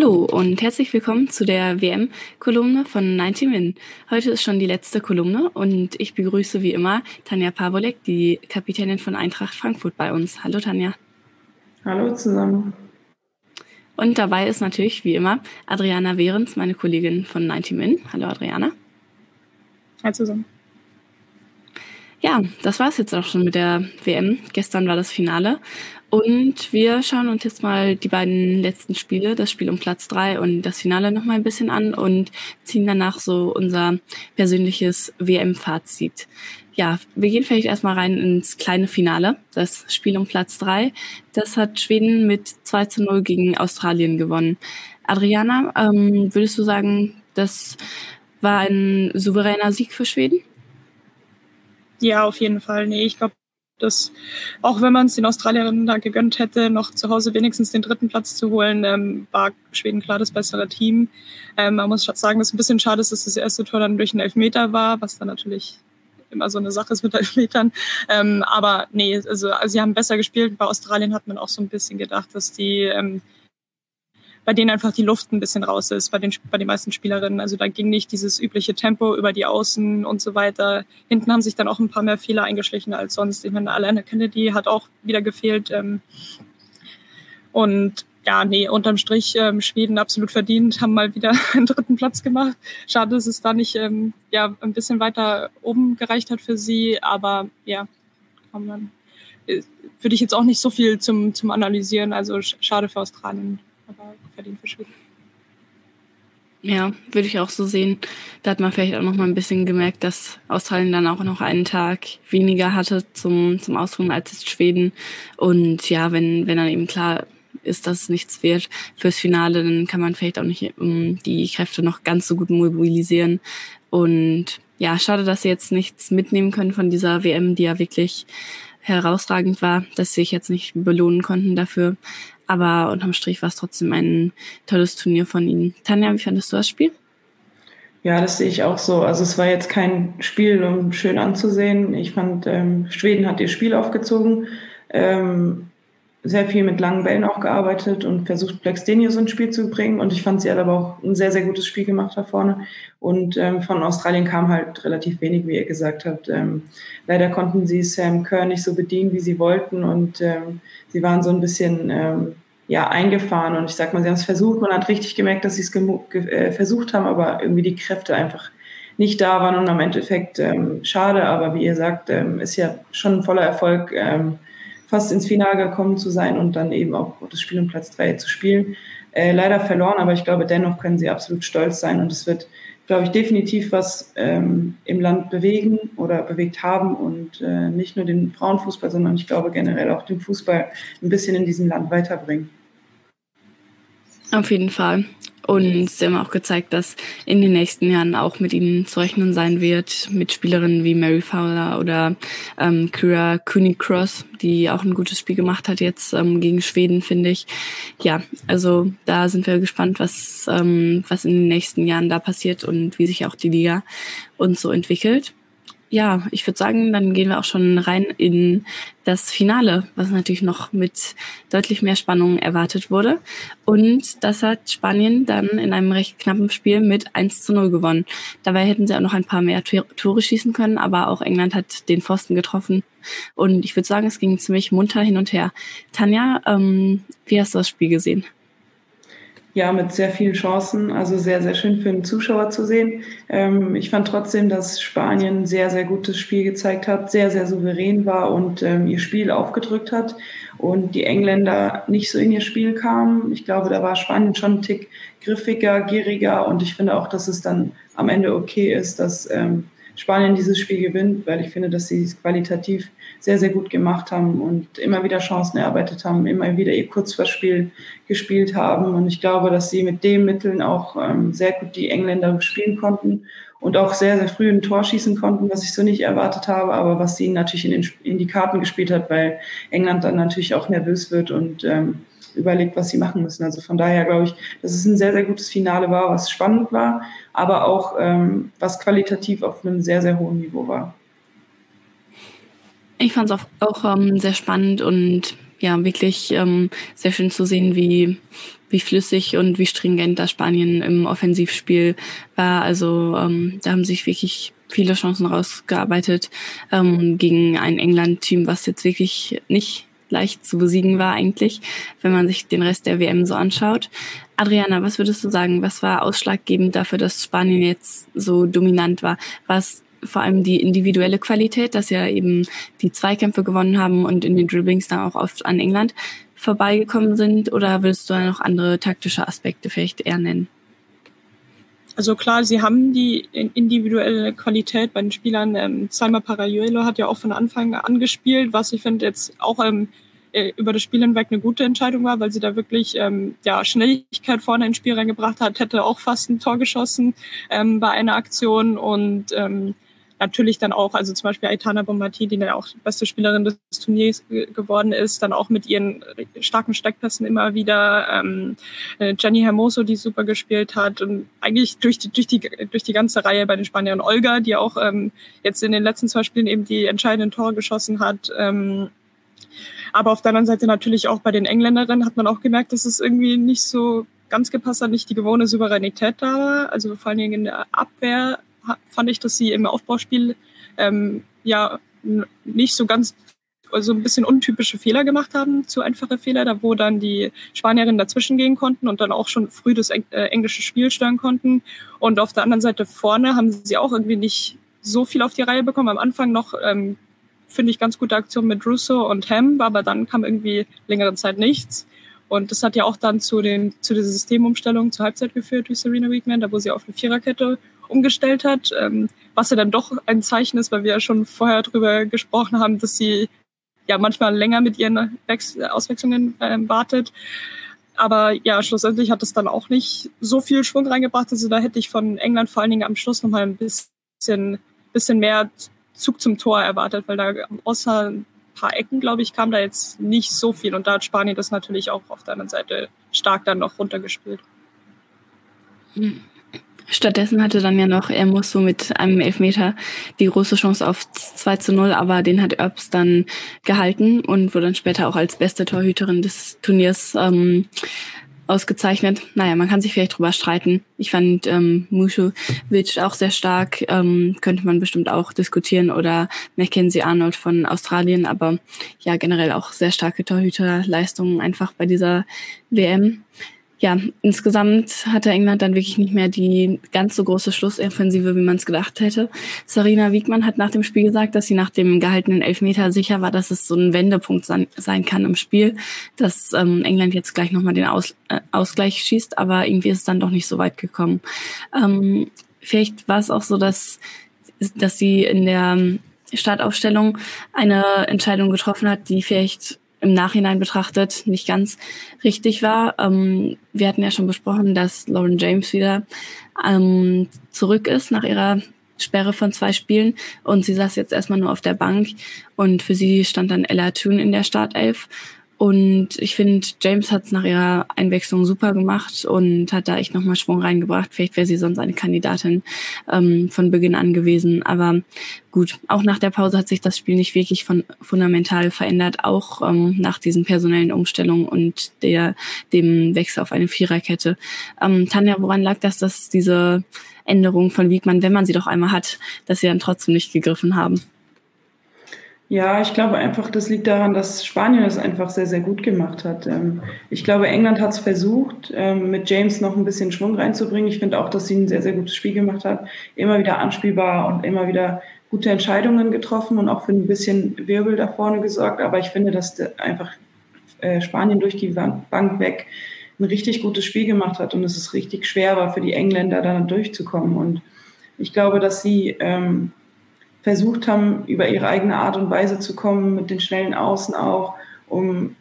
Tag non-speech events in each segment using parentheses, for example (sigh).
Hallo und herzlich willkommen zu der WM-Kolumne von 90 Min. Heute ist schon die letzte Kolumne und ich begrüße wie immer Tanja Pawolek, die Kapitänin von Eintracht Frankfurt bei uns. Hallo Tanja. Hallo zusammen. Und dabei ist natürlich wie immer Adriana Wehrens, meine Kollegin von 90 Min. Hallo Adriana. Hallo zusammen. Ja, das war es jetzt auch schon mit der WM. Gestern war das Finale und wir schauen uns jetzt mal die beiden letzten Spiele, das Spiel um Platz drei und das Finale noch mal ein bisschen an und ziehen danach so unser persönliches WM-Fazit. Ja, wir gehen vielleicht erstmal rein ins kleine Finale. Das Spiel um Platz drei, das hat Schweden mit 2 zu 0 gegen Australien gewonnen. Adriana, ähm, würdest du sagen, das war ein souveräner Sieg für Schweden? Ja, auf jeden Fall. Nee, ich glaube, dass auch wenn man es den Australierinnen da gegönnt hätte, noch zu Hause wenigstens den dritten Platz zu holen, ähm, war Schweden klar das bessere Team. Ähm, man muss sagen, dass es ein bisschen schade ist, dass das erste Tor dann durch einen Elfmeter war, was dann natürlich immer so eine Sache ist mit (laughs) Elfmetern. Ähm, aber nee, also, also sie haben besser gespielt. Bei Australien hat man auch so ein bisschen gedacht, dass die ähm, bei denen einfach die Luft ein bisschen raus ist, bei den, bei den meisten Spielerinnen. Also da ging nicht dieses übliche Tempo über die Außen und so weiter. Hinten haben sich dann auch ein paar mehr Fehler eingeschlichen als sonst. Ich meine, Alana Kennedy hat auch wieder gefehlt. Ähm, und ja, nee, unterm Strich ähm, Schweden absolut verdient, haben mal wieder (laughs) einen dritten Platz gemacht. Schade, dass es da nicht ähm, ja, ein bisschen weiter oben gereicht hat für sie, aber ja, kann man, äh, würde ich jetzt auch nicht so viel zum, zum Analysieren. Also schade für Australien für Schweden. Ja, würde ich auch so sehen. Da hat man vielleicht auch noch mal ein bisschen gemerkt, dass Australien dann auch noch einen Tag weniger hatte zum, zum Ausruhen als jetzt Schweden. Und ja, wenn, wenn dann eben klar ist, dass es nichts wird fürs Finale, dann kann man vielleicht auch nicht um, die Kräfte noch ganz so gut mobilisieren. Und ja, schade, dass sie jetzt nichts mitnehmen können von dieser WM, die ja wirklich herausragend war, dass sie sich jetzt nicht belohnen konnten dafür. Aber unterm Strich war es trotzdem ein tolles Turnier von ihnen. Tanja, wie fandest du das Spiel? Ja, das sehe ich auch so. Also es war jetzt kein Spiel, um schön anzusehen. Ich fand, ähm, Schweden hat ihr Spiel aufgezogen. Ähm, sehr viel mit langen Bällen auch gearbeitet und versucht, Plexdenius ins Spiel zu bringen. Und ich fand, sie hat aber auch ein sehr, sehr gutes Spiel gemacht da vorne. Und ähm, von Australien kam halt relativ wenig, wie ihr gesagt habt. Ähm, leider konnten sie Sam Kerr nicht so bedienen, wie sie wollten. Und ähm, sie waren so ein bisschen ähm, ja, eingefahren. Und ich sag mal, sie haben es versucht. Man hat richtig gemerkt, dass sie es äh, versucht haben, aber irgendwie die Kräfte einfach nicht da waren. Und am Endeffekt ähm, schade. Aber wie ihr sagt, ähm, ist ja schon ein voller Erfolg. Fast ins Finale gekommen zu sein und dann eben auch das Spiel um Platz drei zu spielen. Äh, leider verloren, aber ich glaube, dennoch können sie absolut stolz sein und es wird, glaube ich, definitiv was ähm, im Land bewegen oder bewegt haben und äh, nicht nur den Frauenfußball, sondern ich glaube generell auch den Fußball ein bisschen in diesem Land weiterbringen. Auf jeden Fall. Und sie haben auch gezeigt, dass in den nächsten Jahren auch mit ihnen zu rechnen sein wird, mit Spielerinnen wie Mary Fowler oder ähm, Kira Cooney-Cross, die auch ein gutes Spiel gemacht hat jetzt ähm, gegen Schweden, finde ich. Ja, also da sind wir gespannt, was, ähm, was in den nächsten Jahren da passiert und wie sich auch die Liga uns so entwickelt ja, ich würde sagen, dann gehen wir auch schon rein in das Finale, was natürlich noch mit deutlich mehr Spannung erwartet wurde. Und das hat Spanien dann in einem recht knappen Spiel mit 1 zu 0 gewonnen. Dabei hätten sie auch noch ein paar mehr Tore schießen können, aber auch England hat den Pfosten getroffen. Und ich würde sagen, es ging ziemlich munter hin und her. Tanja, ähm, wie hast du das Spiel gesehen? Ja, mit sehr vielen Chancen. Also sehr, sehr schön für den Zuschauer zu sehen. Ähm, ich fand trotzdem, dass Spanien sehr, sehr gutes Spiel gezeigt hat, sehr, sehr souverän war und ähm, ihr Spiel aufgedrückt hat und die Engländer nicht so in ihr Spiel kamen. Ich glaube, da war Spanien schon ein Tick griffiger, gieriger und ich finde auch, dass es dann am Ende okay ist, dass ähm, Spanien dieses Spiel gewinnt, weil ich finde, dass sie es qualitativ sehr, sehr gut gemacht haben und immer wieder Chancen erarbeitet haben, immer wieder ihr Kurzverspiel gespielt haben. Und ich glaube, dass sie mit den Mitteln auch ähm, sehr gut die Engländer spielen konnten und auch sehr, sehr früh ein Tor schießen konnten, was ich so nicht erwartet habe, aber was ihnen natürlich in, den, in die Karten gespielt hat, weil England dann natürlich auch nervös wird und ähm, überlegt, was sie machen müssen. Also von daher glaube ich, dass es ein sehr, sehr gutes Finale war, was spannend war, aber auch ähm, was qualitativ auf einem sehr, sehr hohen Niveau war. Ich fand es auch, auch ähm, sehr spannend und ja wirklich ähm, sehr schön zu sehen, wie, wie flüssig und wie stringent das Spanien im Offensivspiel war. Also ähm, da haben sich wirklich viele Chancen rausgearbeitet ähm, gegen ein England-Team, was jetzt wirklich nicht leicht zu besiegen war eigentlich, wenn man sich den Rest der WM so anschaut. Adriana, was würdest du sagen, was war ausschlaggebend dafür, dass Spanien jetzt so dominant war? War es vor allem die individuelle Qualität, dass ja eben die Zweikämpfe gewonnen haben und in den Dribblings dann auch oft an England vorbeigekommen sind? Oder willst du noch andere taktische Aspekte vielleicht eher nennen? Also klar, sie haben die individuelle Qualität bei den Spielern. Ähm, Salma Parayuelo hat ja auch von Anfang an gespielt, was ich finde jetzt auch ähm, äh, über das Spiel hinweg eine gute Entscheidung war, weil sie da wirklich ähm, ja, Schnelligkeit vorne ins Spiel reingebracht hat, hätte auch fast ein Tor geschossen ähm, bei einer Aktion und ähm, natürlich dann auch, also zum Beispiel Aitana Bombati, die dann auch beste Spielerin des Turniers geworden ist, dann auch mit ihren starken Steckpässen immer wieder. Ähm, äh, Jenny Hermoso, die super gespielt hat und eigentlich durch die, durch die, durch die ganze Reihe bei den Spaniern. Olga, die auch ähm, jetzt in den letzten zwei Spielen eben die entscheidenden Tore geschossen hat. Ähm, aber auf der anderen Seite natürlich auch bei den Engländerinnen hat man auch gemerkt, dass es irgendwie nicht so ganz gepasst hat, nicht die gewohnte Souveränität da war. Also vor allen Dingen in der Abwehr fand ich, dass sie im Aufbauspiel ähm, ja nicht so ganz also ein bisschen untypische Fehler gemacht haben, zu einfache Fehler, da wo dann die Spanierinnen dazwischen gehen konnten und dann auch schon früh das äh, englische Spiel steuern konnten. Und auf der anderen Seite vorne haben sie auch irgendwie nicht so viel auf die Reihe bekommen. Am Anfang noch, ähm, finde ich, ganz gute Aktion mit Russo und Ham, aber dann kam irgendwie längere Zeit nichts. Und das hat ja auch dann zu, den, zu dieser Systemumstellung zur Halbzeit geführt durch Serena Weekman, da wo sie auf eine Viererkette umgestellt hat, ähm, was ja dann doch ein Zeichen ist, weil wir ja schon vorher darüber gesprochen haben, dass sie ja manchmal länger mit ihren Wechsel Auswechslungen ähm, wartet. Aber ja, schlussendlich hat es dann auch nicht so viel Schwung reingebracht. Also da hätte ich von England vor allen Dingen am Schluss nochmal ein bisschen, bisschen mehr Zug zum Tor erwartet, weil da außer ein paar Ecken, glaube ich, kam da jetzt nicht so viel. Und da hat Spanien das natürlich auch auf der anderen Seite stark dann noch runtergespielt. Hm. Stattdessen hatte dann ja noch er muss so mit einem Elfmeter die große Chance auf 2 zu 0, aber den hat Erbs dann gehalten und wurde dann später auch als beste Torhüterin des Turniers ähm, ausgezeichnet. Naja, man kann sich vielleicht drüber streiten. Ich fand ähm, Musovic auch sehr stark, ähm, könnte man bestimmt auch diskutieren oder Mackenzie Arnold von Australien, aber ja, generell auch sehr starke Torhüterleistungen einfach bei dieser WM ja, insgesamt hatte England dann wirklich nicht mehr die ganz so große Schlussoffensive, wie man es gedacht hätte. Sarina Wiegmann hat nach dem Spiel gesagt, dass sie nach dem gehaltenen Elfmeter sicher war, dass es so ein Wendepunkt sein, sein kann im Spiel, dass ähm, England jetzt gleich nochmal den Aus, äh, Ausgleich schießt, aber irgendwie ist es dann doch nicht so weit gekommen. Ähm, vielleicht war es auch so, dass, dass sie in der Startaufstellung eine Entscheidung getroffen hat, die vielleicht im Nachhinein betrachtet nicht ganz richtig war. Ähm, wir hatten ja schon besprochen, dass Lauren James wieder ähm, zurück ist nach ihrer Sperre von zwei Spielen. Und sie saß jetzt erstmal nur auf der Bank. Und für sie stand dann Ella Toon in der Startelf und ich finde, James hat es nach ihrer Einwechslung super gemacht und hat da echt nochmal Schwung reingebracht. Vielleicht wäre sie sonst eine Kandidatin ähm, von Beginn an gewesen. Aber gut, auch nach der Pause hat sich das Spiel nicht wirklich von fundamental verändert, auch ähm, nach diesen personellen Umstellungen und der, dem Wechsel auf eine Viererkette. Ähm, Tanja, woran lag das, dass diese Änderung von Wiegmann, wenn man sie doch einmal hat, dass sie dann trotzdem nicht gegriffen haben? Ja, ich glaube einfach, das liegt daran, dass Spanien es einfach sehr, sehr gut gemacht hat. Ähm, ich glaube, England hat es versucht, ähm, mit James noch ein bisschen Schwung reinzubringen. Ich finde auch, dass sie ein sehr, sehr gutes Spiel gemacht hat. Immer wieder anspielbar und immer wieder gute Entscheidungen getroffen und auch für ein bisschen Wirbel da vorne gesorgt. Aber ich finde, dass einfach äh, Spanien durch die Bank weg ein richtig gutes Spiel gemacht hat und es ist richtig schwer war für die Engländer da durchzukommen. Und ich glaube, dass sie ähm, versucht haben, über ihre eigene Art und Weise zu kommen, mit den schnellen Außen auch, um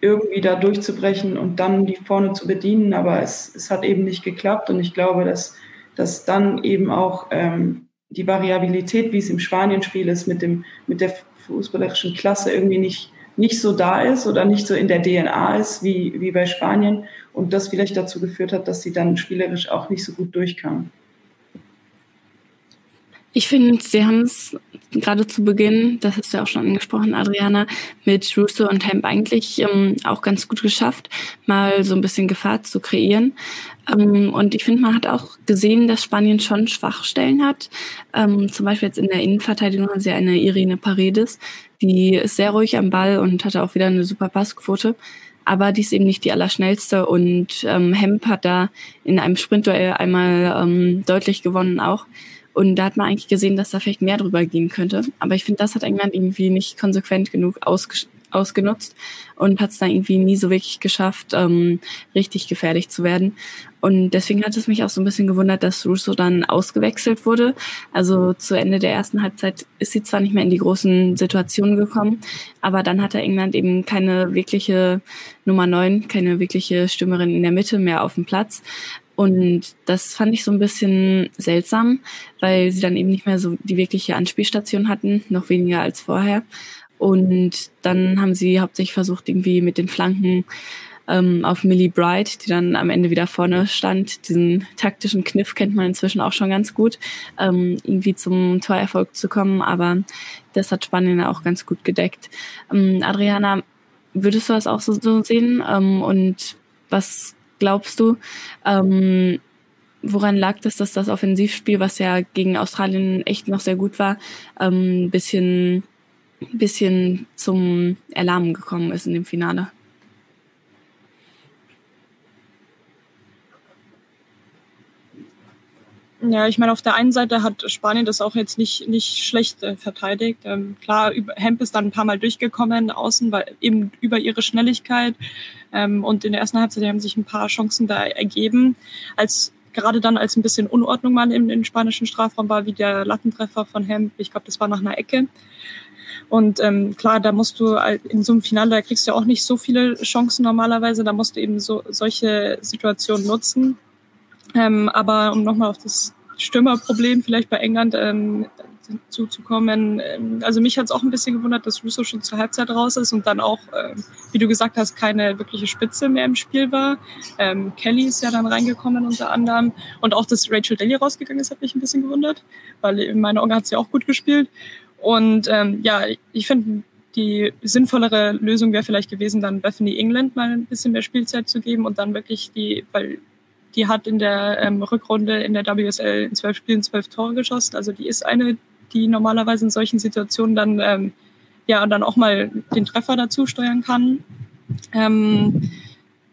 irgendwie da durchzubrechen und dann die vorne zu bedienen. Aber es, es hat eben nicht geklappt und ich glaube, dass, dass dann eben auch ähm, die Variabilität, wie es im Spanien-Spiel ist, mit, dem, mit der fußballerischen Klasse irgendwie nicht, nicht so da ist oder nicht so in der DNA ist wie, wie bei Spanien und das vielleicht dazu geführt hat, dass sie dann spielerisch auch nicht so gut durchkamen. Ich finde, sie haben es gerade zu Beginn, das hast du ja auch schon angesprochen, Adriana, mit Russo und Hemp eigentlich ähm, auch ganz gut geschafft, mal so ein bisschen Gefahr zu kreieren. Ähm, und ich finde, man hat auch gesehen, dass Spanien schon Schwachstellen hat. Ähm, zum Beispiel jetzt in der Innenverteidigung haben sie eine Irene Paredes, die ist sehr ruhig am Ball und hatte auch wieder eine super Passquote. Aber die ist eben nicht die allerschnellste und ähm, Hemp hat da in einem Sprintduell einmal ähm, deutlich gewonnen auch. Und da hat man eigentlich gesehen, dass da vielleicht mehr drüber gehen könnte. Aber ich finde, das hat England irgendwie nicht konsequent genug ausge ausgenutzt und hat es dann irgendwie nie so wirklich geschafft, ähm, richtig gefährlich zu werden. Und deswegen hat es mich auch so ein bisschen gewundert, dass Russo dann ausgewechselt wurde. Also zu Ende der ersten Halbzeit ist sie zwar nicht mehr in die großen Situationen gekommen, aber dann hatte England eben keine wirkliche Nummer neun, keine wirkliche Stürmerin in der Mitte mehr auf dem Platz. Und das fand ich so ein bisschen seltsam, weil sie dann eben nicht mehr so die wirkliche Anspielstation hatten, noch weniger als vorher. Und dann haben sie hauptsächlich versucht, irgendwie mit den Flanken ähm, auf Millie Bright, die dann am Ende wieder vorne stand. Diesen taktischen Kniff kennt man inzwischen auch schon ganz gut, ähm, irgendwie zum Torerfolg zu kommen. Aber das hat Spanien auch ganz gut gedeckt. Ähm, Adriana, würdest du das auch so, so sehen? Ähm, und was glaubst du? Ähm, woran lag das, dass das Offensivspiel, was ja gegen Australien echt noch sehr gut war, ein ähm, bisschen, bisschen zum Erlahmen gekommen ist in dem Finale? Ja, ich meine, auf der einen Seite hat Spanien das auch jetzt nicht, nicht schlecht äh, verteidigt. Ähm, klar, über, Hemp ist dann ein paar Mal durchgekommen außen, weil eben über ihre Schnelligkeit. Ähm, und in der ersten Halbzeit haben sich ein paar Chancen da ergeben. Als gerade dann, als ein bisschen Unordnung mal im, im spanischen Strafraum war, wie der Lattentreffer von Hemp. Ich glaube, das war nach einer Ecke. Und ähm, klar, da musst du in so einem Finale, da kriegst du auch nicht so viele Chancen normalerweise. Da musst du eben so solche Situationen nutzen. Ähm, aber um nochmal auf das Stürmerproblem vielleicht bei England ähm, zuzukommen. Ähm, also mich hat es auch ein bisschen gewundert, dass Russo schon zur Halbzeit raus ist und dann auch, äh, wie du gesagt hast, keine wirkliche Spitze mehr im Spiel war. Ähm, Kelly ist ja dann reingekommen unter anderem und auch, dass Rachel Daly rausgegangen ist, hat mich ein bisschen gewundert, weil in meiner Augen hat sie auch gut gespielt. Und ähm, ja, ich finde, die sinnvollere Lösung wäre vielleicht gewesen, dann Bethany England mal ein bisschen mehr Spielzeit zu geben und dann wirklich die, weil die hat in der ähm, Rückrunde in der WSL in zwölf Spielen zwölf Tore geschossen. Also die ist eine, die normalerweise in solchen Situationen dann ähm, ja dann auch mal den Treffer dazu steuern kann. Ähm,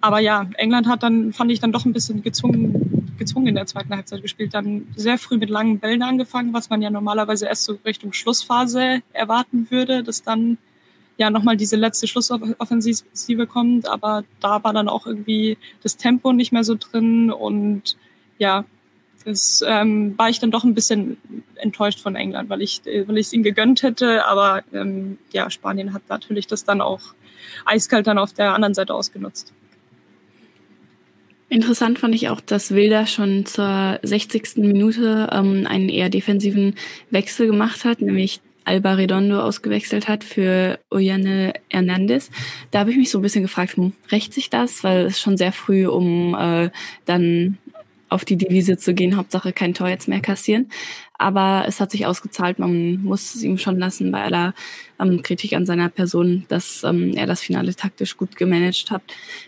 aber ja, England hat dann, fand ich dann doch ein bisschen gezwungen, gezwungen in der zweiten Halbzeit gespielt. Dann sehr früh mit langen Bällen angefangen, was man ja normalerweise erst so Richtung Schlussphase erwarten würde, dass dann ja nochmal diese letzte Schlussoffensive kommt, aber da war dann auch irgendwie das Tempo nicht mehr so drin und ja, das ähm, war ich dann doch ein bisschen enttäuscht von England, weil ich weil ich es ihnen gegönnt hätte, aber ähm, ja, Spanien hat natürlich das dann auch eiskalt dann auf der anderen Seite ausgenutzt. Interessant fand ich auch, dass Wilder schon zur 60. Minute ähm, einen eher defensiven Wechsel gemacht hat, nämlich Alba Redondo ausgewechselt hat für Oyane Hernandez. Da habe ich mich so ein bisschen gefragt, hm, rächt sich das? Weil es schon sehr früh, um äh, dann auf die Devise zu gehen, Hauptsache kein Tor jetzt mehr kassieren. Aber es hat sich ausgezahlt, man muss es ihm schon lassen bei aller ähm, Kritik an seiner Person, dass ähm, er das Finale taktisch gut gemanagt hat,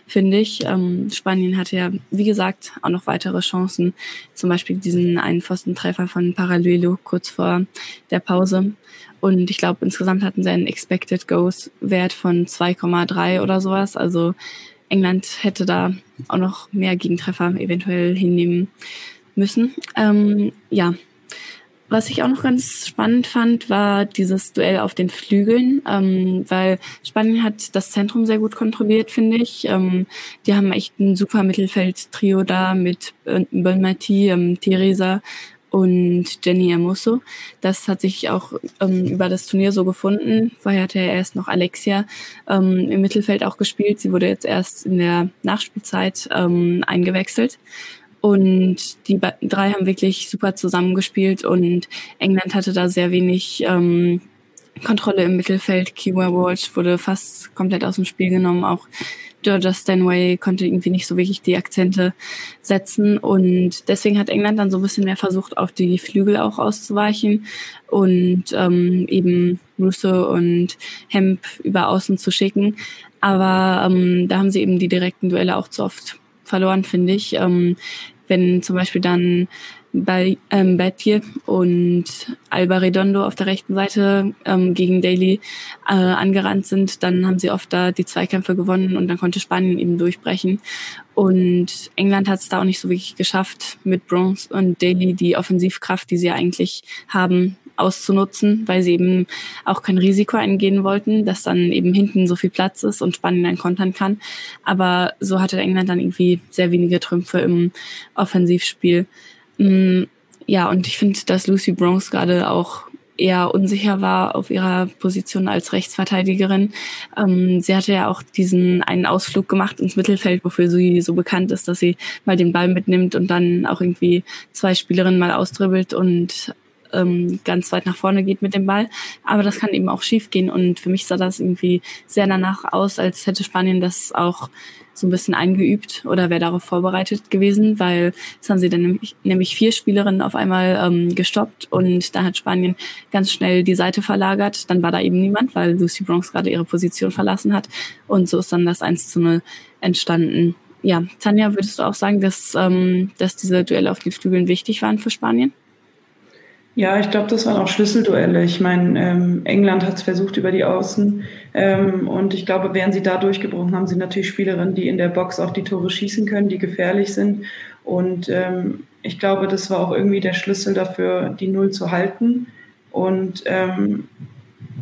finde ich. Ähm, Spanien hatte ja, wie gesagt, auch noch weitere Chancen, zum Beispiel diesen einen Pfostentreffer von Parallelo kurz vor der Pause. Und ich glaube, insgesamt hatten sie einen Expected Goals Wert von 2,3 oder sowas. Also England hätte da auch noch mehr Gegentreffer eventuell hinnehmen müssen. Ähm, ja, was ich auch noch ganz spannend fand, war dieses Duell auf den Flügeln, ähm, weil Spanien hat das Zentrum sehr gut kontrolliert, finde ich. Ähm, die haben echt ein super Mittelfeld-Trio da mit Belmati, ähm, Teresa und Jenny Hermoso. Das hat sich auch ähm, über das Turnier so gefunden. Vorher hatte er erst noch Alexia ähm, im Mittelfeld auch gespielt. Sie wurde jetzt erst in der Nachspielzeit ähm, eingewechselt. Und die drei haben wirklich super zusammengespielt und England hatte da sehr wenig ähm, Kontrolle im Mittelfeld. Kiwa Walsh wurde fast komplett aus dem Spiel genommen. Auch Georgia Stanway konnte irgendwie nicht so wirklich die Akzente setzen. Und deswegen hat England dann so ein bisschen mehr versucht, auf die Flügel auch auszuweichen und ähm, eben Russo und Hemp über außen zu schicken. Aber ähm, da haben sie eben die direkten Duelle auch zu oft verloren, finde ich. Ähm, wenn zum Beispiel dann bei ähm, Batje und Alba Redondo auf der rechten Seite ähm, gegen Daly äh, angerannt sind, dann haben sie oft da die Zweikämpfe gewonnen und dann konnte Spanien eben durchbrechen. Und England hat es da auch nicht so wirklich geschafft, mit Bronze und Daly die Offensivkraft, die sie eigentlich haben, auszunutzen, weil sie eben auch kein Risiko eingehen wollten, dass dann eben hinten so viel Platz ist und Spanien dann kontern kann. Aber so hatte England dann irgendwie sehr wenige Trümpfe im Offensivspiel. Mm, ja, und ich finde, dass Lucy Bronx gerade auch eher unsicher war auf ihrer Position als Rechtsverteidigerin. Ähm, sie hatte ja auch diesen einen Ausflug gemacht ins Mittelfeld, wofür sie so bekannt ist, dass sie mal den Ball mitnimmt und dann auch irgendwie zwei Spielerinnen mal austribbelt und ähm, ganz weit nach vorne geht mit dem Ball. Aber das kann eben auch schief gehen und für mich sah das irgendwie sehr danach aus, als hätte Spanien das auch so ein bisschen eingeübt oder wäre darauf vorbereitet gewesen, weil es haben sie dann nämlich, nämlich vier Spielerinnen auf einmal ähm, gestoppt und da hat Spanien ganz schnell die Seite verlagert. Dann war da eben niemand, weil Lucy Bronx gerade ihre Position verlassen hat und so ist dann das 1 zu 0 entstanden. Ja, Tanja, würdest du auch sagen, dass, ähm, dass diese Duelle auf den Flügeln wichtig waren für Spanien? Ja, ich glaube, das waren auch Schlüsselduelle. Ich meine, ähm, England hat es versucht über die Außen ähm, und ich glaube, wären sie da durchgebrochen, haben sie natürlich Spielerinnen, die in der Box auch die Tore schießen können, die gefährlich sind. Und ähm, ich glaube, das war auch irgendwie der Schlüssel dafür, die Null zu halten. Und ähm,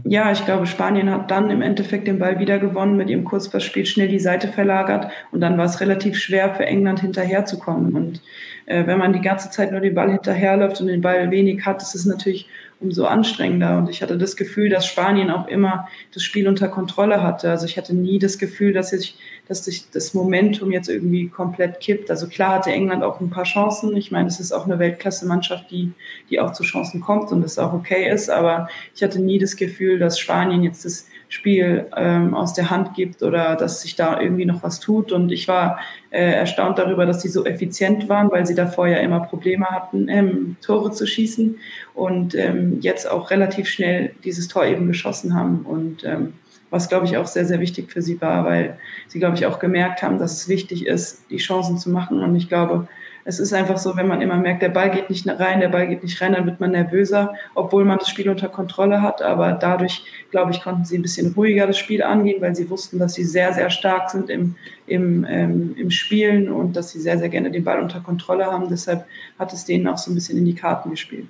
ja, ich glaube, Spanien hat dann im Endeffekt den Ball wieder gewonnen, mit ihrem Kurzpassspiel schnell die Seite verlagert und dann war es relativ schwer für England hinterherzukommen. Und äh, wenn man die ganze Zeit nur den Ball hinterherläuft und den Ball wenig hat, ist es natürlich umso anstrengender. Und ich hatte das Gefühl, dass Spanien auch immer das Spiel unter Kontrolle hatte. Also ich hatte nie das Gefühl, dass ich, dass sich das Momentum jetzt irgendwie komplett kippt. Also klar hatte England auch ein paar Chancen. Ich meine, es ist auch eine Weltklasse-Mannschaft, die, die auch zu Chancen kommt und das auch okay ist. Aber ich hatte nie das Gefühl, dass Spanien jetzt das Spiel ähm, aus der Hand gibt oder dass sich da irgendwie noch was tut. Und ich war äh, erstaunt darüber, dass sie so effizient waren, weil sie davor ja immer Probleme hatten, ähm, Tore zu schießen und ähm, jetzt auch relativ schnell dieses Tor eben geschossen haben. Und ähm, was, glaube ich, auch sehr, sehr wichtig für sie war, weil sie, glaube ich, auch gemerkt haben, dass es wichtig ist, die Chancen zu machen. Und ich glaube, es ist einfach so, wenn man immer merkt, der Ball geht nicht rein, der Ball geht nicht rein, dann wird man nervöser, obwohl man das Spiel unter Kontrolle hat. Aber dadurch, glaube ich, konnten sie ein bisschen ruhiger das Spiel angehen, weil sie wussten, dass sie sehr, sehr stark sind im, im, ähm, im Spielen und dass sie sehr, sehr gerne den Ball unter Kontrolle haben. Deshalb hat es denen auch so ein bisschen in die Karten gespielt.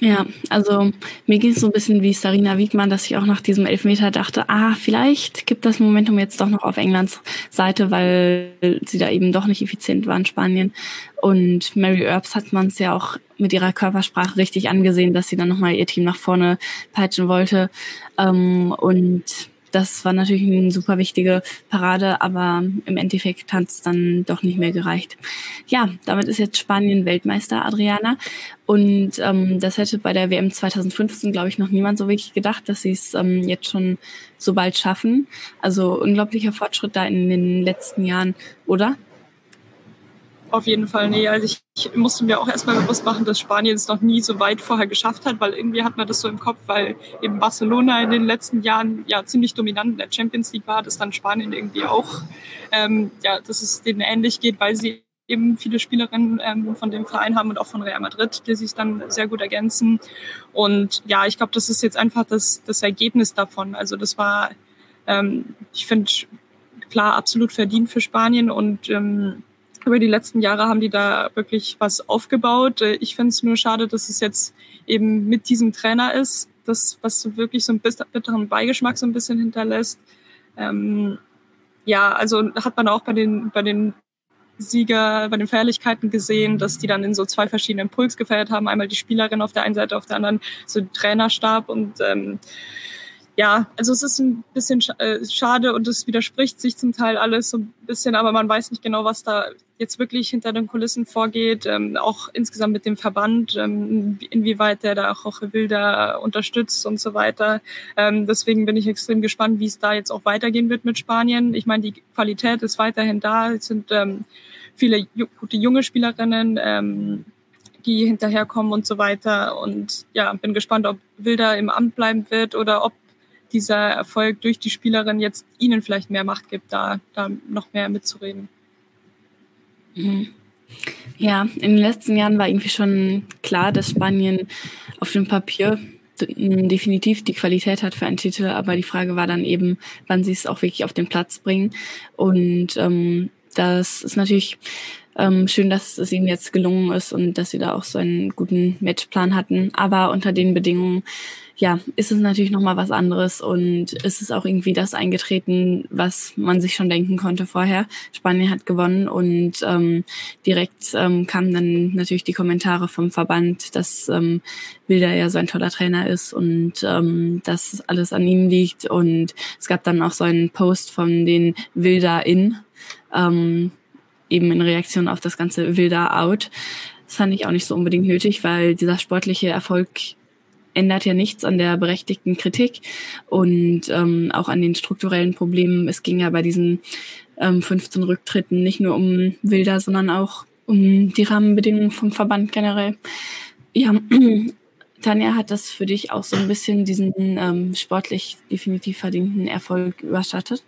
Ja, also mir ging es so ein bisschen wie Sarina Wiegmann, dass ich auch nach diesem Elfmeter dachte, ah, vielleicht gibt das Momentum jetzt doch noch auf Englands Seite, weil sie da eben doch nicht effizient waren, Spanien. Und Mary Earps hat man es ja auch mit ihrer Körpersprache richtig angesehen, dass sie dann nochmal ihr Team nach vorne peitschen wollte. Ähm, und das war natürlich eine super wichtige Parade, aber im Endeffekt hat es dann doch nicht mehr gereicht. Ja, damit ist jetzt Spanien Weltmeister, Adriana. Und ähm, das hätte bei der WM 2015, glaube ich, noch niemand so wirklich gedacht, dass sie es ähm, jetzt schon so bald schaffen. Also unglaublicher Fortschritt da in den letzten Jahren, oder? Auf jeden Fall, nee. Also ich, ich musste mir auch erstmal bewusst machen, dass Spanien es noch nie so weit vorher geschafft hat, weil irgendwie hat man das so im Kopf, weil eben Barcelona in den letzten Jahren ja ziemlich dominant in der Champions League war, dass dann Spanien irgendwie auch, ähm, ja, dass es denen ähnlich geht, weil sie eben viele Spielerinnen ähm, von dem Verein haben und auch von Real Madrid, die sich dann sehr gut ergänzen. Und ja, ich glaube, das ist jetzt einfach das, das Ergebnis davon. Also das war, ähm, ich finde, klar, absolut verdient für Spanien und ähm, über die letzten Jahre haben die da wirklich was aufgebaut. Äh, ich finde es nur schade, dass es jetzt eben mit diesem Trainer ist, das, was wirklich so einen bitteren Beigeschmack so ein bisschen hinterlässt. Ähm, ja, also hat man auch bei den, bei den Sieger, bei den Feierlichkeiten gesehen, dass die dann in so zwei verschiedenen Impuls gefeiert haben. Einmal die Spielerin auf der einen Seite, auf der anderen so den Trainerstab und ähm, ja, also es ist ein bisschen äh, schade und es widerspricht sich zum Teil alles so ein bisschen, aber man weiß nicht genau, was da jetzt wirklich hinter den Kulissen vorgeht, ähm, auch insgesamt mit dem Verband, ähm, inwieweit der da auch Wilder unterstützt und so weiter. Ähm, deswegen bin ich extrem gespannt, wie es da jetzt auch weitergehen wird mit Spanien. Ich meine, die Qualität ist weiterhin da, es sind ähm, viele gute junge Spielerinnen, ähm, die hinterherkommen und so weiter. Und ja, bin gespannt, ob Wilder im Amt bleiben wird oder ob dieser Erfolg durch die Spielerin jetzt ihnen vielleicht mehr Macht gibt, da, da noch mehr mitzureden. Mhm. Ja, in den letzten Jahren war irgendwie schon klar, dass Spanien auf dem Papier definitiv die Qualität hat für einen Titel, aber die Frage war dann eben, wann sie es auch wirklich auf den Platz bringen. Und ähm, das ist natürlich ähm, schön, dass es ihnen jetzt gelungen ist und dass sie da auch so einen guten Matchplan hatten. Aber unter den Bedingungen, ja, ist es natürlich nochmal was anderes und ist es auch irgendwie das eingetreten, was man sich schon denken konnte vorher. Spanien hat gewonnen und ähm, direkt ähm, kamen dann natürlich die Kommentare vom Verband, dass ähm, Wilder ja so ein toller Trainer ist und ähm, dass alles an ihm liegt. Und es gab dann auch so einen Post von den Wilder in, ähm, eben in Reaktion auf das ganze Wilder Out. Das fand ich auch nicht so unbedingt nötig, weil dieser sportliche Erfolg ändert ja nichts an der berechtigten Kritik und ähm, auch an den strukturellen Problemen. Es ging ja bei diesen ähm, 15 Rücktritten nicht nur um Wilder, sondern auch um die Rahmenbedingungen vom Verband generell. Ja, (clears throat) Tanja, hat das für dich auch so ein bisschen diesen ähm, sportlich definitiv verdienten Erfolg überschattet?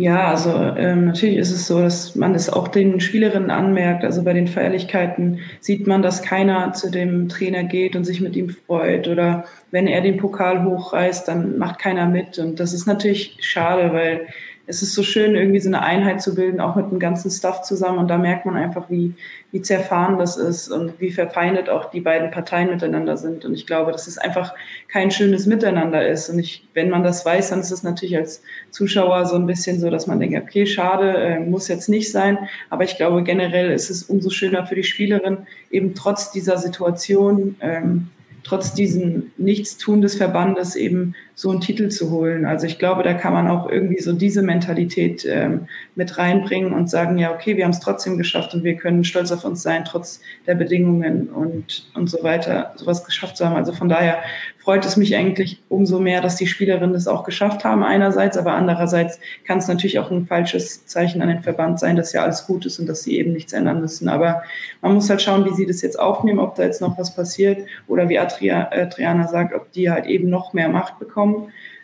Ja, also ähm, natürlich ist es so, dass man es auch den Spielerinnen anmerkt. Also bei den Feierlichkeiten sieht man, dass keiner zu dem Trainer geht und sich mit ihm freut. Oder wenn er den Pokal hochreißt, dann macht keiner mit. Und das ist natürlich schade, weil es ist so schön, irgendwie so eine Einheit zu bilden, auch mit dem ganzen Stuff zusammen. Und da merkt man einfach, wie, wie zerfahren das ist und wie verfeindet auch die beiden Parteien miteinander sind. Und ich glaube, dass es einfach kein schönes Miteinander ist. Und ich, wenn man das weiß, dann ist es natürlich als Zuschauer so ein bisschen so, dass man denkt, okay, schade, äh, muss jetzt nicht sein. Aber ich glaube, generell ist es umso schöner für die Spielerin, eben trotz dieser Situation, ähm, trotz diesem Nichtstun des Verbandes eben so einen Titel zu holen. Also ich glaube, da kann man auch irgendwie so diese Mentalität ähm, mit reinbringen und sagen, ja, okay, wir haben es trotzdem geschafft und wir können stolz auf uns sein, trotz der Bedingungen und, und so weiter, sowas geschafft zu haben. Also von daher freut es mich eigentlich umso mehr, dass die Spielerinnen es auch geschafft haben einerseits, aber andererseits kann es natürlich auch ein falsches Zeichen an den Verband sein, dass ja alles gut ist und dass sie eben nichts ändern müssen. Aber man muss halt schauen, wie sie das jetzt aufnehmen, ob da jetzt noch was passiert oder wie Adriana sagt, ob die halt eben noch mehr Macht bekommen,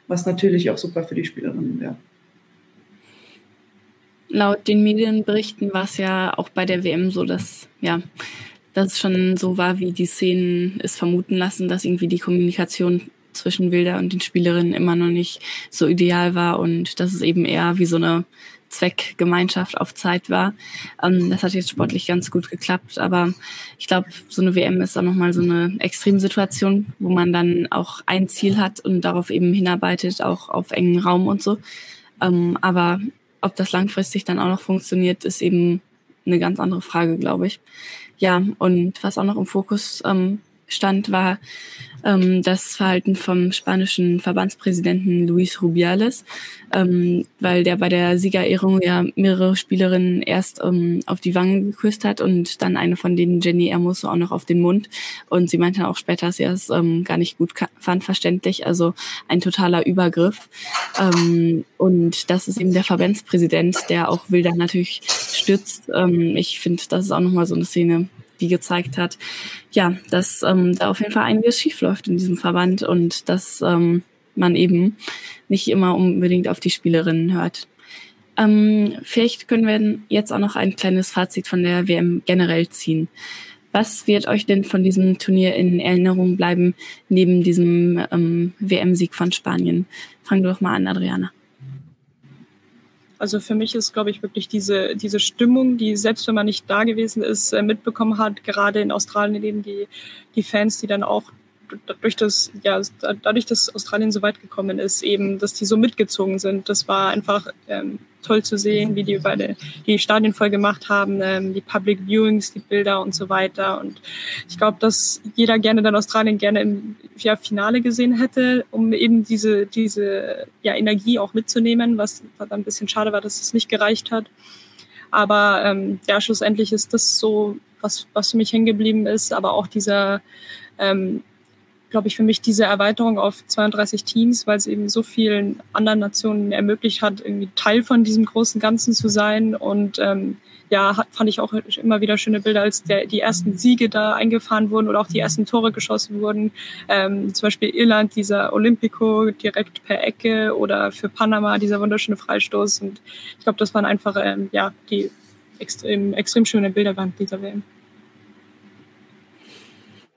was natürlich auch super für die Spielerinnen wäre. Laut den Medienberichten war es ja auch bei der WM so, dass ja dass es schon so war, wie die Szenen es vermuten lassen, dass irgendwie die Kommunikation zwischen Wilder und den Spielerinnen immer noch nicht so ideal war und dass es eben eher wie so eine Zweckgemeinschaft auf Zeit war. Ähm, das hat jetzt sportlich ganz gut geklappt, aber ich glaube, so eine WM ist auch nochmal so eine Extremsituation, wo man dann auch ein Ziel hat und darauf eben hinarbeitet, auch auf engen Raum und so. Ähm, aber ob das langfristig dann auch noch funktioniert, ist eben eine ganz andere Frage, glaube ich. Ja, und was auch noch im Fokus ähm, stand, war ähm, das Verhalten vom spanischen Verbandspräsidenten Luis Rubiales, ähm, weil der bei der Siegerehrung ja mehrere Spielerinnen erst ähm, auf die Wangen geküsst hat und dann eine von denen, Jenny Hermoso, auch noch auf den Mund. Und sie meinte auch später, dass er es ähm, gar nicht gut fand, verständlich. Also ein totaler Übergriff. Ähm, und das ist eben der Verbandspräsident, der auch Wilder natürlich stützt. Ähm, ich finde, das ist auch nochmal so eine Szene, die gezeigt hat, ja, dass ähm, da auf jeden Fall einiges schief läuft in diesem Verband und dass ähm, man eben nicht immer unbedingt auf die Spielerinnen hört. Ähm, vielleicht können wir jetzt auch noch ein kleines Fazit von der WM generell ziehen. Was wird euch denn von diesem Turnier in Erinnerung bleiben, neben diesem ähm, WM-Sieg von Spanien? Fang doch mal an, Adriana. Also für mich ist, glaube ich, wirklich diese, diese Stimmung, die selbst wenn man nicht da gewesen ist, äh, mitbekommen hat, gerade in Australien eben die, die Fans, die dann auch durch das, ja, dadurch, dass Australien so weit gekommen ist, eben, dass die so mitgezogen sind. Das war einfach ähm, toll zu sehen, wie die beide die Stadien voll gemacht haben, ähm, die Public Viewings, die Bilder und so weiter. Und ich glaube, dass jeder gerne dann Australien gerne im ja, Finale gesehen hätte, um eben diese, diese ja, Energie auch mitzunehmen, was dann ein bisschen schade war, dass es nicht gereicht hat. Aber ähm, ja, schlussendlich ist das so, was, was für mich hängen geblieben ist, aber auch dieser ähm, glaube ich, für mich diese Erweiterung auf 32 Teams, weil es eben so vielen anderen Nationen ermöglicht hat, irgendwie Teil von diesem großen Ganzen zu sein. Und ähm, ja, fand ich auch immer wieder schöne Bilder, als der, die ersten Siege da eingefahren wurden oder auch die ersten Tore geschossen wurden. Ähm, zum Beispiel Irland, dieser Olympico direkt per Ecke oder für Panama dieser wunderschöne Freistoß. Und ich glaube, das waren einfach ähm, ja, die extrem, extrem schöne Bilder während dieser WM.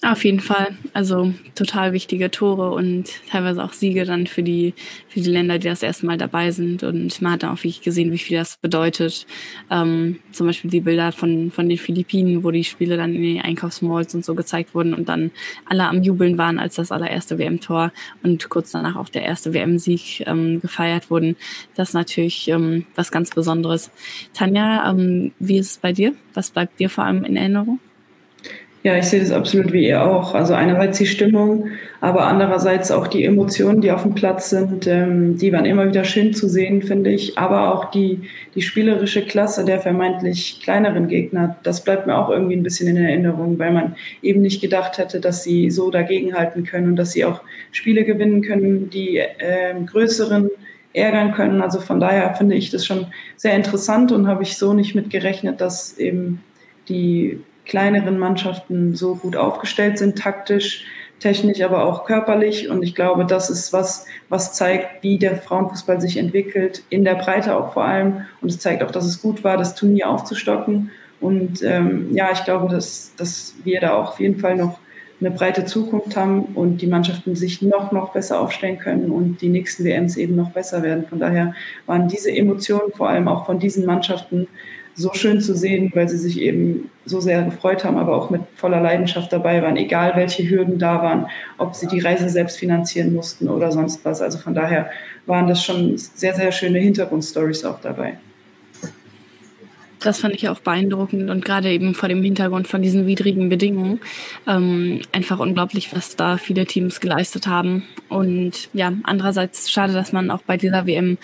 Auf jeden Fall. Also total wichtige Tore und teilweise auch Siege dann für die, für die Länder, die das erste Mal dabei sind. Und man hat dann auch wirklich gesehen, wie viel das bedeutet. Ähm, zum Beispiel die Bilder von, von den Philippinen, wo die Spiele dann in den Einkaufsmalls und so gezeigt wurden und dann alle am Jubeln waren, als das allererste WM-Tor und kurz danach auch der erste WM-Sieg ähm, gefeiert wurden. Das ist natürlich ähm, was ganz Besonderes. Tanja, ähm, wie ist es bei dir? Was bleibt dir vor allem in Erinnerung? Ja, ich sehe das absolut wie ihr auch. Also einerseits die Stimmung, aber andererseits auch die Emotionen, die auf dem Platz sind, ähm, die waren immer wieder schön zu sehen, finde ich. Aber auch die, die spielerische Klasse der vermeintlich kleineren Gegner, das bleibt mir auch irgendwie ein bisschen in Erinnerung, weil man eben nicht gedacht hätte, dass sie so dagegenhalten können und dass sie auch Spiele gewinnen können, die äh, größeren ärgern können. Also von daher finde ich das schon sehr interessant und habe ich so nicht mit gerechnet, dass eben die kleineren Mannschaften so gut aufgestellt sind, taktisch, technisch, aber auch körperlich. Und ich glaube, das ist was, was zeigt, wie der Frauenfußball sich entwickelt, in der Breite auch vor allem. Und es zeigt auch, dass es gut war, das Turnier aufzustocken. Und ähm, ja, ich glaube, dass, dass wir da auch auf jeden Fall noch eine breite Zukunft haben und die Mannschaften sich noch, noch besser aufstellen können und die nächsten WMs eben noch besser werden. Von daher waren diese Emotionen vor allem auch von diesen Mannschaften so schön zu sehen, weil sie sich eben so sehr gefreut haben, aber auch mit voller Leidenschaft dabei waren, egal welche Hürden da waren, ob sie die Reise selbst finanzieren mussten oder sonst was. Also von daher waren das schon sehr, sehr schöne Hintergrundstories auch dabei. Das fand ich auch beeindruckend und gerade eben vor dem Hintergrund von diesen widrigen Bedingungen ähm, einfach unglaublich, was da viele Teams geleistet haben. Und ja, andererseits schade, dass man auch bei dieser WM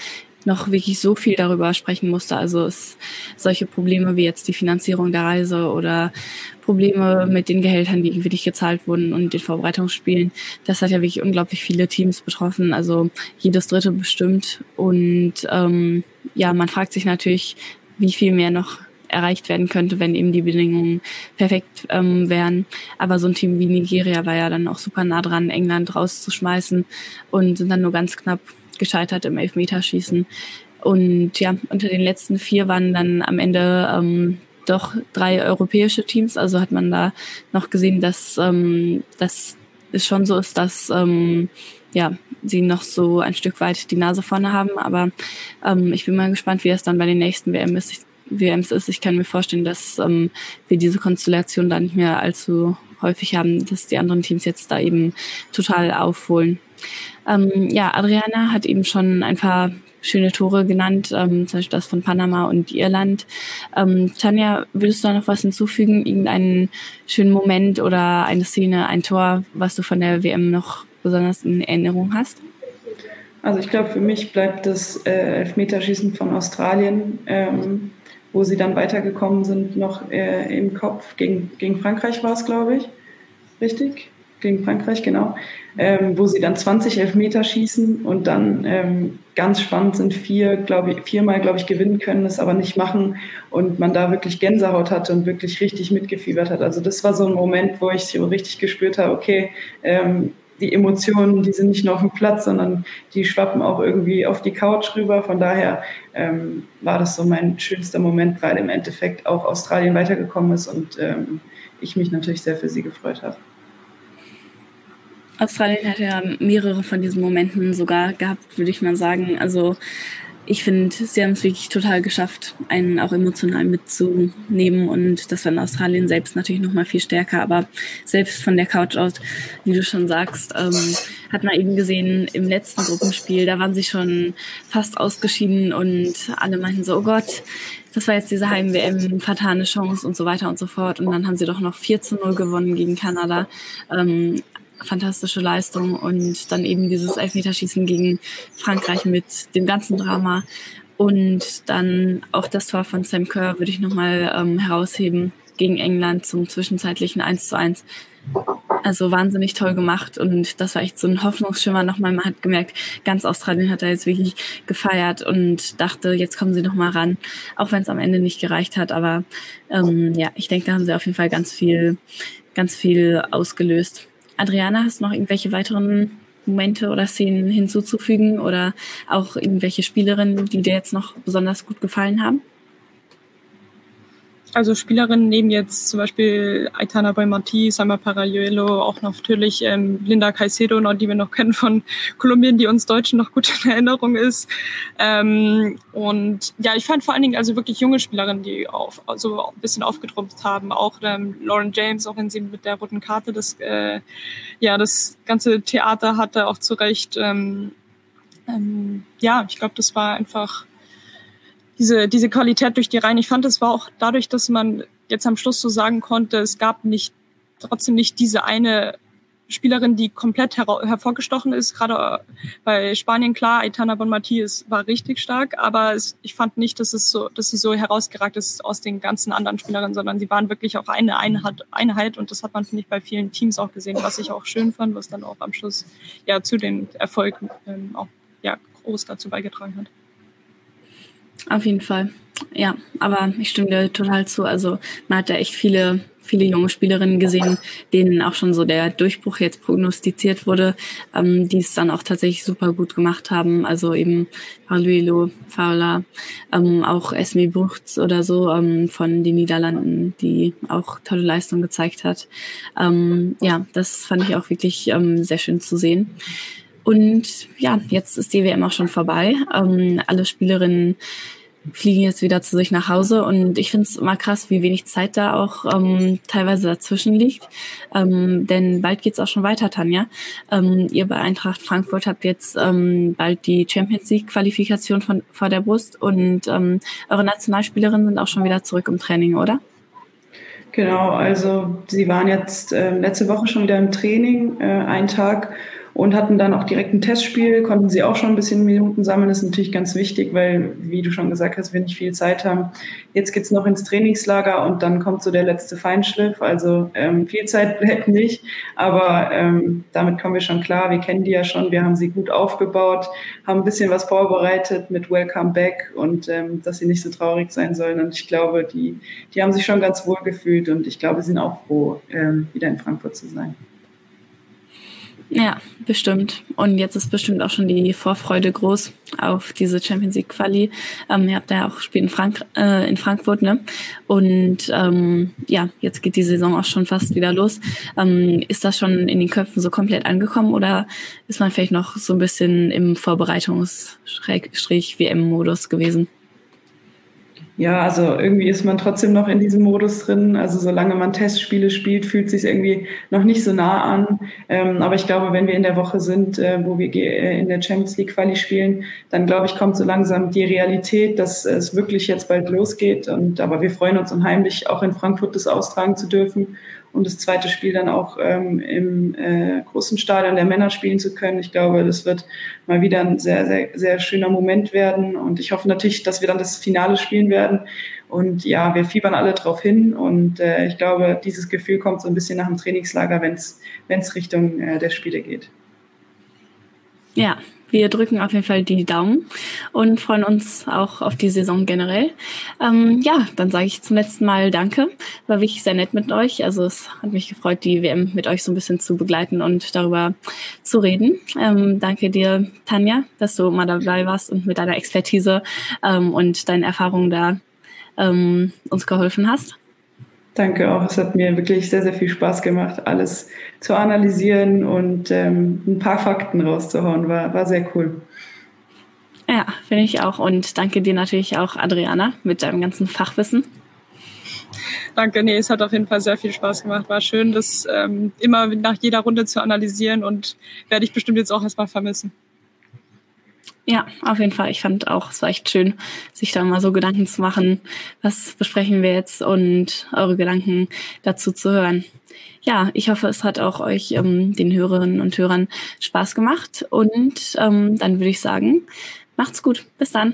noch wirklich so viel darüber sprechen musste. Also es, solche Probleme wie jetzt die Finanzierung der Reise oder Probleme mit den Gehältern, die wirklich gezahlt wurden und den Vorbereitungsspielen, das hat ja wirklich unglaublich viele Teams betroffen. Also jedes dritte bestimmt. Und ähm, ja, man fragt sich natürlich, wie viel mehr noch erreicht werden könnte, wenn eben die Bedingungen perfekt ähm, wären. Aber so ein Team wie Nigeria war ja dann auch super nah dran, England rauszuschmeißen und sind dann nur ganz knapp gescheitert im Elfmeterschießen. Und ja, unter den letzten vier waren dann am Ende ähm, doch drei europäische Teams. Also hat man da noch gesehen, dass, ähm, dass es schon so ist, dass ähm, ja, sie noch so ein Stück weit die Nase vorne haben. Aber ähm, ich bin mal gespannt, wie es dann bei den nächsten WM ist. Ich, WMs ist. Ich kann mir vorstellen, dass ähm, wir diese Konstellation da nicht mehr allzu häufig haben, dass die anderen Teams jetzt da eben total aufholen. Ähm, ja, Adriana hat eben schon ein paar schöne Tore genannt, ähm, zum Beispiel das von Panama und Irland. Ähm, Tanja, würdest du da noch was hinzufügen? Irgendeinen schönen Moment oder eine Szene, ein Tor, was du von der WM noch besonders in Erinnerung hast? Also ich glaube, für mich bleibt das äh, Elfmeterschießen von Australien, ähm, wo sie dann weitergekommen sind, noch äh, im Kopf. Gegen, gegen Frankreich war es, glaube ich. Richtig? Gegen Frankreich, genau, ähm, wo sie dann 20 Elfmeter schießen und dann ähm, ganz spannend sind, vier, glaube ich, viermal, glaube ich, gewinnen können, es aber nicht machen und man da wirklich Gänsehaut hatte und wirklich richtig mitgefiebert hat. Also das war so ein Moment, wo ich so richtig gespürt habe, okay, ähm, die Emotionen, die sind nicht nur auf dem Platz, sondern die schwappen auch irgendwie auf die Couch rüber. Von daher ähm, war das so mein schönster Moment, weil im Endeffekt auch Australien weitergekommen ist und ähm, ich mich natürlich sehr für sie gefreut habe. Australien hat ja mehrere von diesen Momenten sogar gehabt, würde ich mal sagen. Also ich finde, sie haben es wirklich total geschafft, einen auch emotional mitzunehmen und das war in Australien selbst natürlich noch mal viel stärker, aber selbst von der Couch aus, wie du schon sagst, ähm, hat man eben gesehen im letzten Gruppenspiel, da waren sie schon fast ausgeschieden und alle meinten so, oh Gott, das war jetzt diese Heim-WM, fatale Chance und so weiter und so fort und dann haben sie doch noch 4 zu 0 gewonnen gegen Kanada. Ähm, fantastische Leistung und dann eben dieses Elfmeterschießen gegen Frankreich mit dem ganzen Drama und dann auch das Tor von Sam Kerr würde ich nochmal ähm, herausheben gegen England zum zwischenzeitlichen 1 zu 1. Also wahnsinnig toll gemacht und das war echt so ein Hoffnungsschimmer nochmal. Man hat gemerkt, ganz Australien hat da jetzt wirklich gefeiert und dachte, jetzt kommen sie nochmal ran, auch wenn es am Ende nicht gereicht hat. Aber ähm, ja, ich denke, da haben sie auf jeden Fall ganz viel, ganz viel ausgelöst. Adriana, hast du noch irgendwelche weiteren Momente oder Szenen hinzuzufügen oder auch irgendwelche Spielerinnen, die dir jetzt noch besonders gut gefallen haben? Also Spielerinnen neben jetzt zum Beispiel Aitana Boimati, Sama Parayuelo, auch natürlich ähm, Linda Caicedo, noch, die wir noch kennen von (laughs) Kolumbien, die uns Deutschen noch gut in Erinnerung ist. Ähm, und ja, ich fand vor allen Dingen also wirklich junge Spielerinnen, die auf, also ein bisschen aufgetrumpft haben. Auch ähm, Lauren James, auch wenn sie mit der roten Karte das, äh, ja, das ganze Theater hatte, auch zu Recht. Ähm, ähm, ja, ich glaube, das war einfach diese, diese Qualität durch die Reihen. Ich fand, es war auch dadurch, dass man jetzt am Schluss so sagen konnte, es gab nicht, trotzdem nicht diese eine Spielerin, die komplett her hervorgestochen ist. Gerade bei Spanien, klar, Aitana Bonmatí war richtig stark, aber es, ich fand nicht, dass es so, dass sie so herausgeragt ist aus den ganzen anderen Spielerinnen, sondern sie waren wirklich auch eine Einheit, Einheit und das hat man, finde ich, bei vielen Teams auch gesehen, was ich auch schön fand, was dann auch am Schluss ja zu den Erfolgen ähm, auch ja, groß dazu beigetragen hat. Auf jeden Fall. Ja, aber ich stimme dir total zu. Also man hat da echt viele, viele junge Spielerinnen gesehen, denen auch schon so der Durchbruch jetzt prognostiziert wurde, ähm, die es dann auch tatsächlich super gut gemacht haben. Also eben Pauluelo, Fowler, ähm, auch Esme Buchts oder so ähm, von den Niederlanden, die auch tolle Leistung gezeigt hat. Ähm, ja, das fand ich auch wirklich ähm, sehr schön zu sehen. Und ja, jetzt ist die WM auch schon vorbei. Ähm, alle Spielerinnen fliegen jetzt wieder zu sich nach Hause und ich finde es immer krass, wie wenig Zeit da auch ähm, teilweise dazwischen liegt. Ähm, denn bald geht's auch schon weiter, Tanja. Ähm, ihr bei Eintracht Frankfurt habt jetzt ähm, bald die Champions League Qualifikation von, vor der Brust und ähm, eure Nationalspielerinnen sind auch schon wieder zurück im Training, oder? Genau, also sie waren jetzt äh, letzte Woche schon wieder im Training, äh, einen Tag und hatten dann auch direkt ein Testspiel, konnten sie auch schon ein bisschen Minuten sammeln. Das ist natürlich ganz wichtig, weil, wie du schon gesagt hast, wir nicht viel Zeit haben. Jetzt geht's noch ins Trainingslager und dann kommt so der letzte Feinschliff. Also ähm, viel Zeit bleibt nicht, aber ähm, damit kommen wir schon klar. Wir kennen die ja schon, wir haben sie gut aufgebaut, haben ein bisschen was vorbereitet mit Welcome Back und ähm, dass sie nicht so traurig sein sollen. Und ich glaube, die, die haben sich schon ganz wohl gefühlt und ich glaube, sie sind auch froh, ähm, wieder in Frankfurt zu sein. Ja, bestimmt. Und jetzt ist bestimmt auch schon die Vorfreude groß auf diese Champions League Quali. Ähm, ihr habt ja auch gespielt in, Frank äh, in Frankfurt, ne? Und ähm, ja, jetzt geht die Saison auch schon fast wieder los. Ähm, ist das schon in den Köpfen so komplett angekommen oder ist man vielleicht noch so ein bisschen im Vorbereitungs-WM-Modus gewesen? Ja, also irgendwie ist man trotzdem noch in diesem Modus drin. Also solange man Testspiele spielt, fühlt sich irgendwie noch nicht so nah an. Ähm, aber ich glaube, wenn wir in der Woche sind, äh, wo wir äh, in der Champions League Quali spielen, dann glaube ich, kommt so langsam die Realität, dass es wirklich jetzt bald losgeht. Und aber wir freuen uns unheimlich, auch in Frankfurt das austragen zu dürfen und das zweite Spiel dann auch ähm, im äh, großen Stadion der Männer spielen zu können. Ich glaube, das wird mal wieder ein sehr, sehr, sehr schöner Moment werden. Und ich hoffe natürlich, dass wir dann das Finale spielen werden. Und ja, wir fiebern alle drauf hin. Und äh, ich glaube, dieses Gefühl kommt so ein bisschen nach dem Trainingslager, wenn es Richtung äh, der Spiele geht. Ja, wir drücken auf jeden Fall die Daumen und freuen uns auch auf die Saison generell. Ähm, ja, dann sage ich zum letzten Mal Danke. War wirklich sehr nett mit euch. Also es hat mich gefreut, die WM mit euch so ein bisschen zu begleiten und darüber zu reden. Ähm, danke dir, Tanja, dass du mal dabei warst und mit deiner Expertise ähm, und deinen Erfahrungen da ähm, uns geholfen hast. Danke auch. Es hat mir wirklich sehr, sehr viel Spaß gemacht, alles zu analysieren und ähm, ein paar Fakten rauszuhauen. War, war sehr cool. Ja, finde ich auch. Und danke dir natürlich auch, Adriana, mit deinem ganzen Fachwissen. Danke, nee, es hat auf jeden Fall sehr viel Spaß gemacht. War schön, das ähm, immer nach jeder Runde zu analysieren und werde ich bestimmt jetzt auch erstmal vermissen. Ja, auf jeden Fall. Ich fand auch, es war echt schön, sich da mal so Gedanken zu machen, was besprechen wir jetzt und eure Gedanken dazu zu hören. Ja, ich hoffe, es hat auch euch, ähm, den Hörerinnen und Hörern, Spaß gemacht. Und ähm, dann würde ich sagen, macht's gut. Bis dann.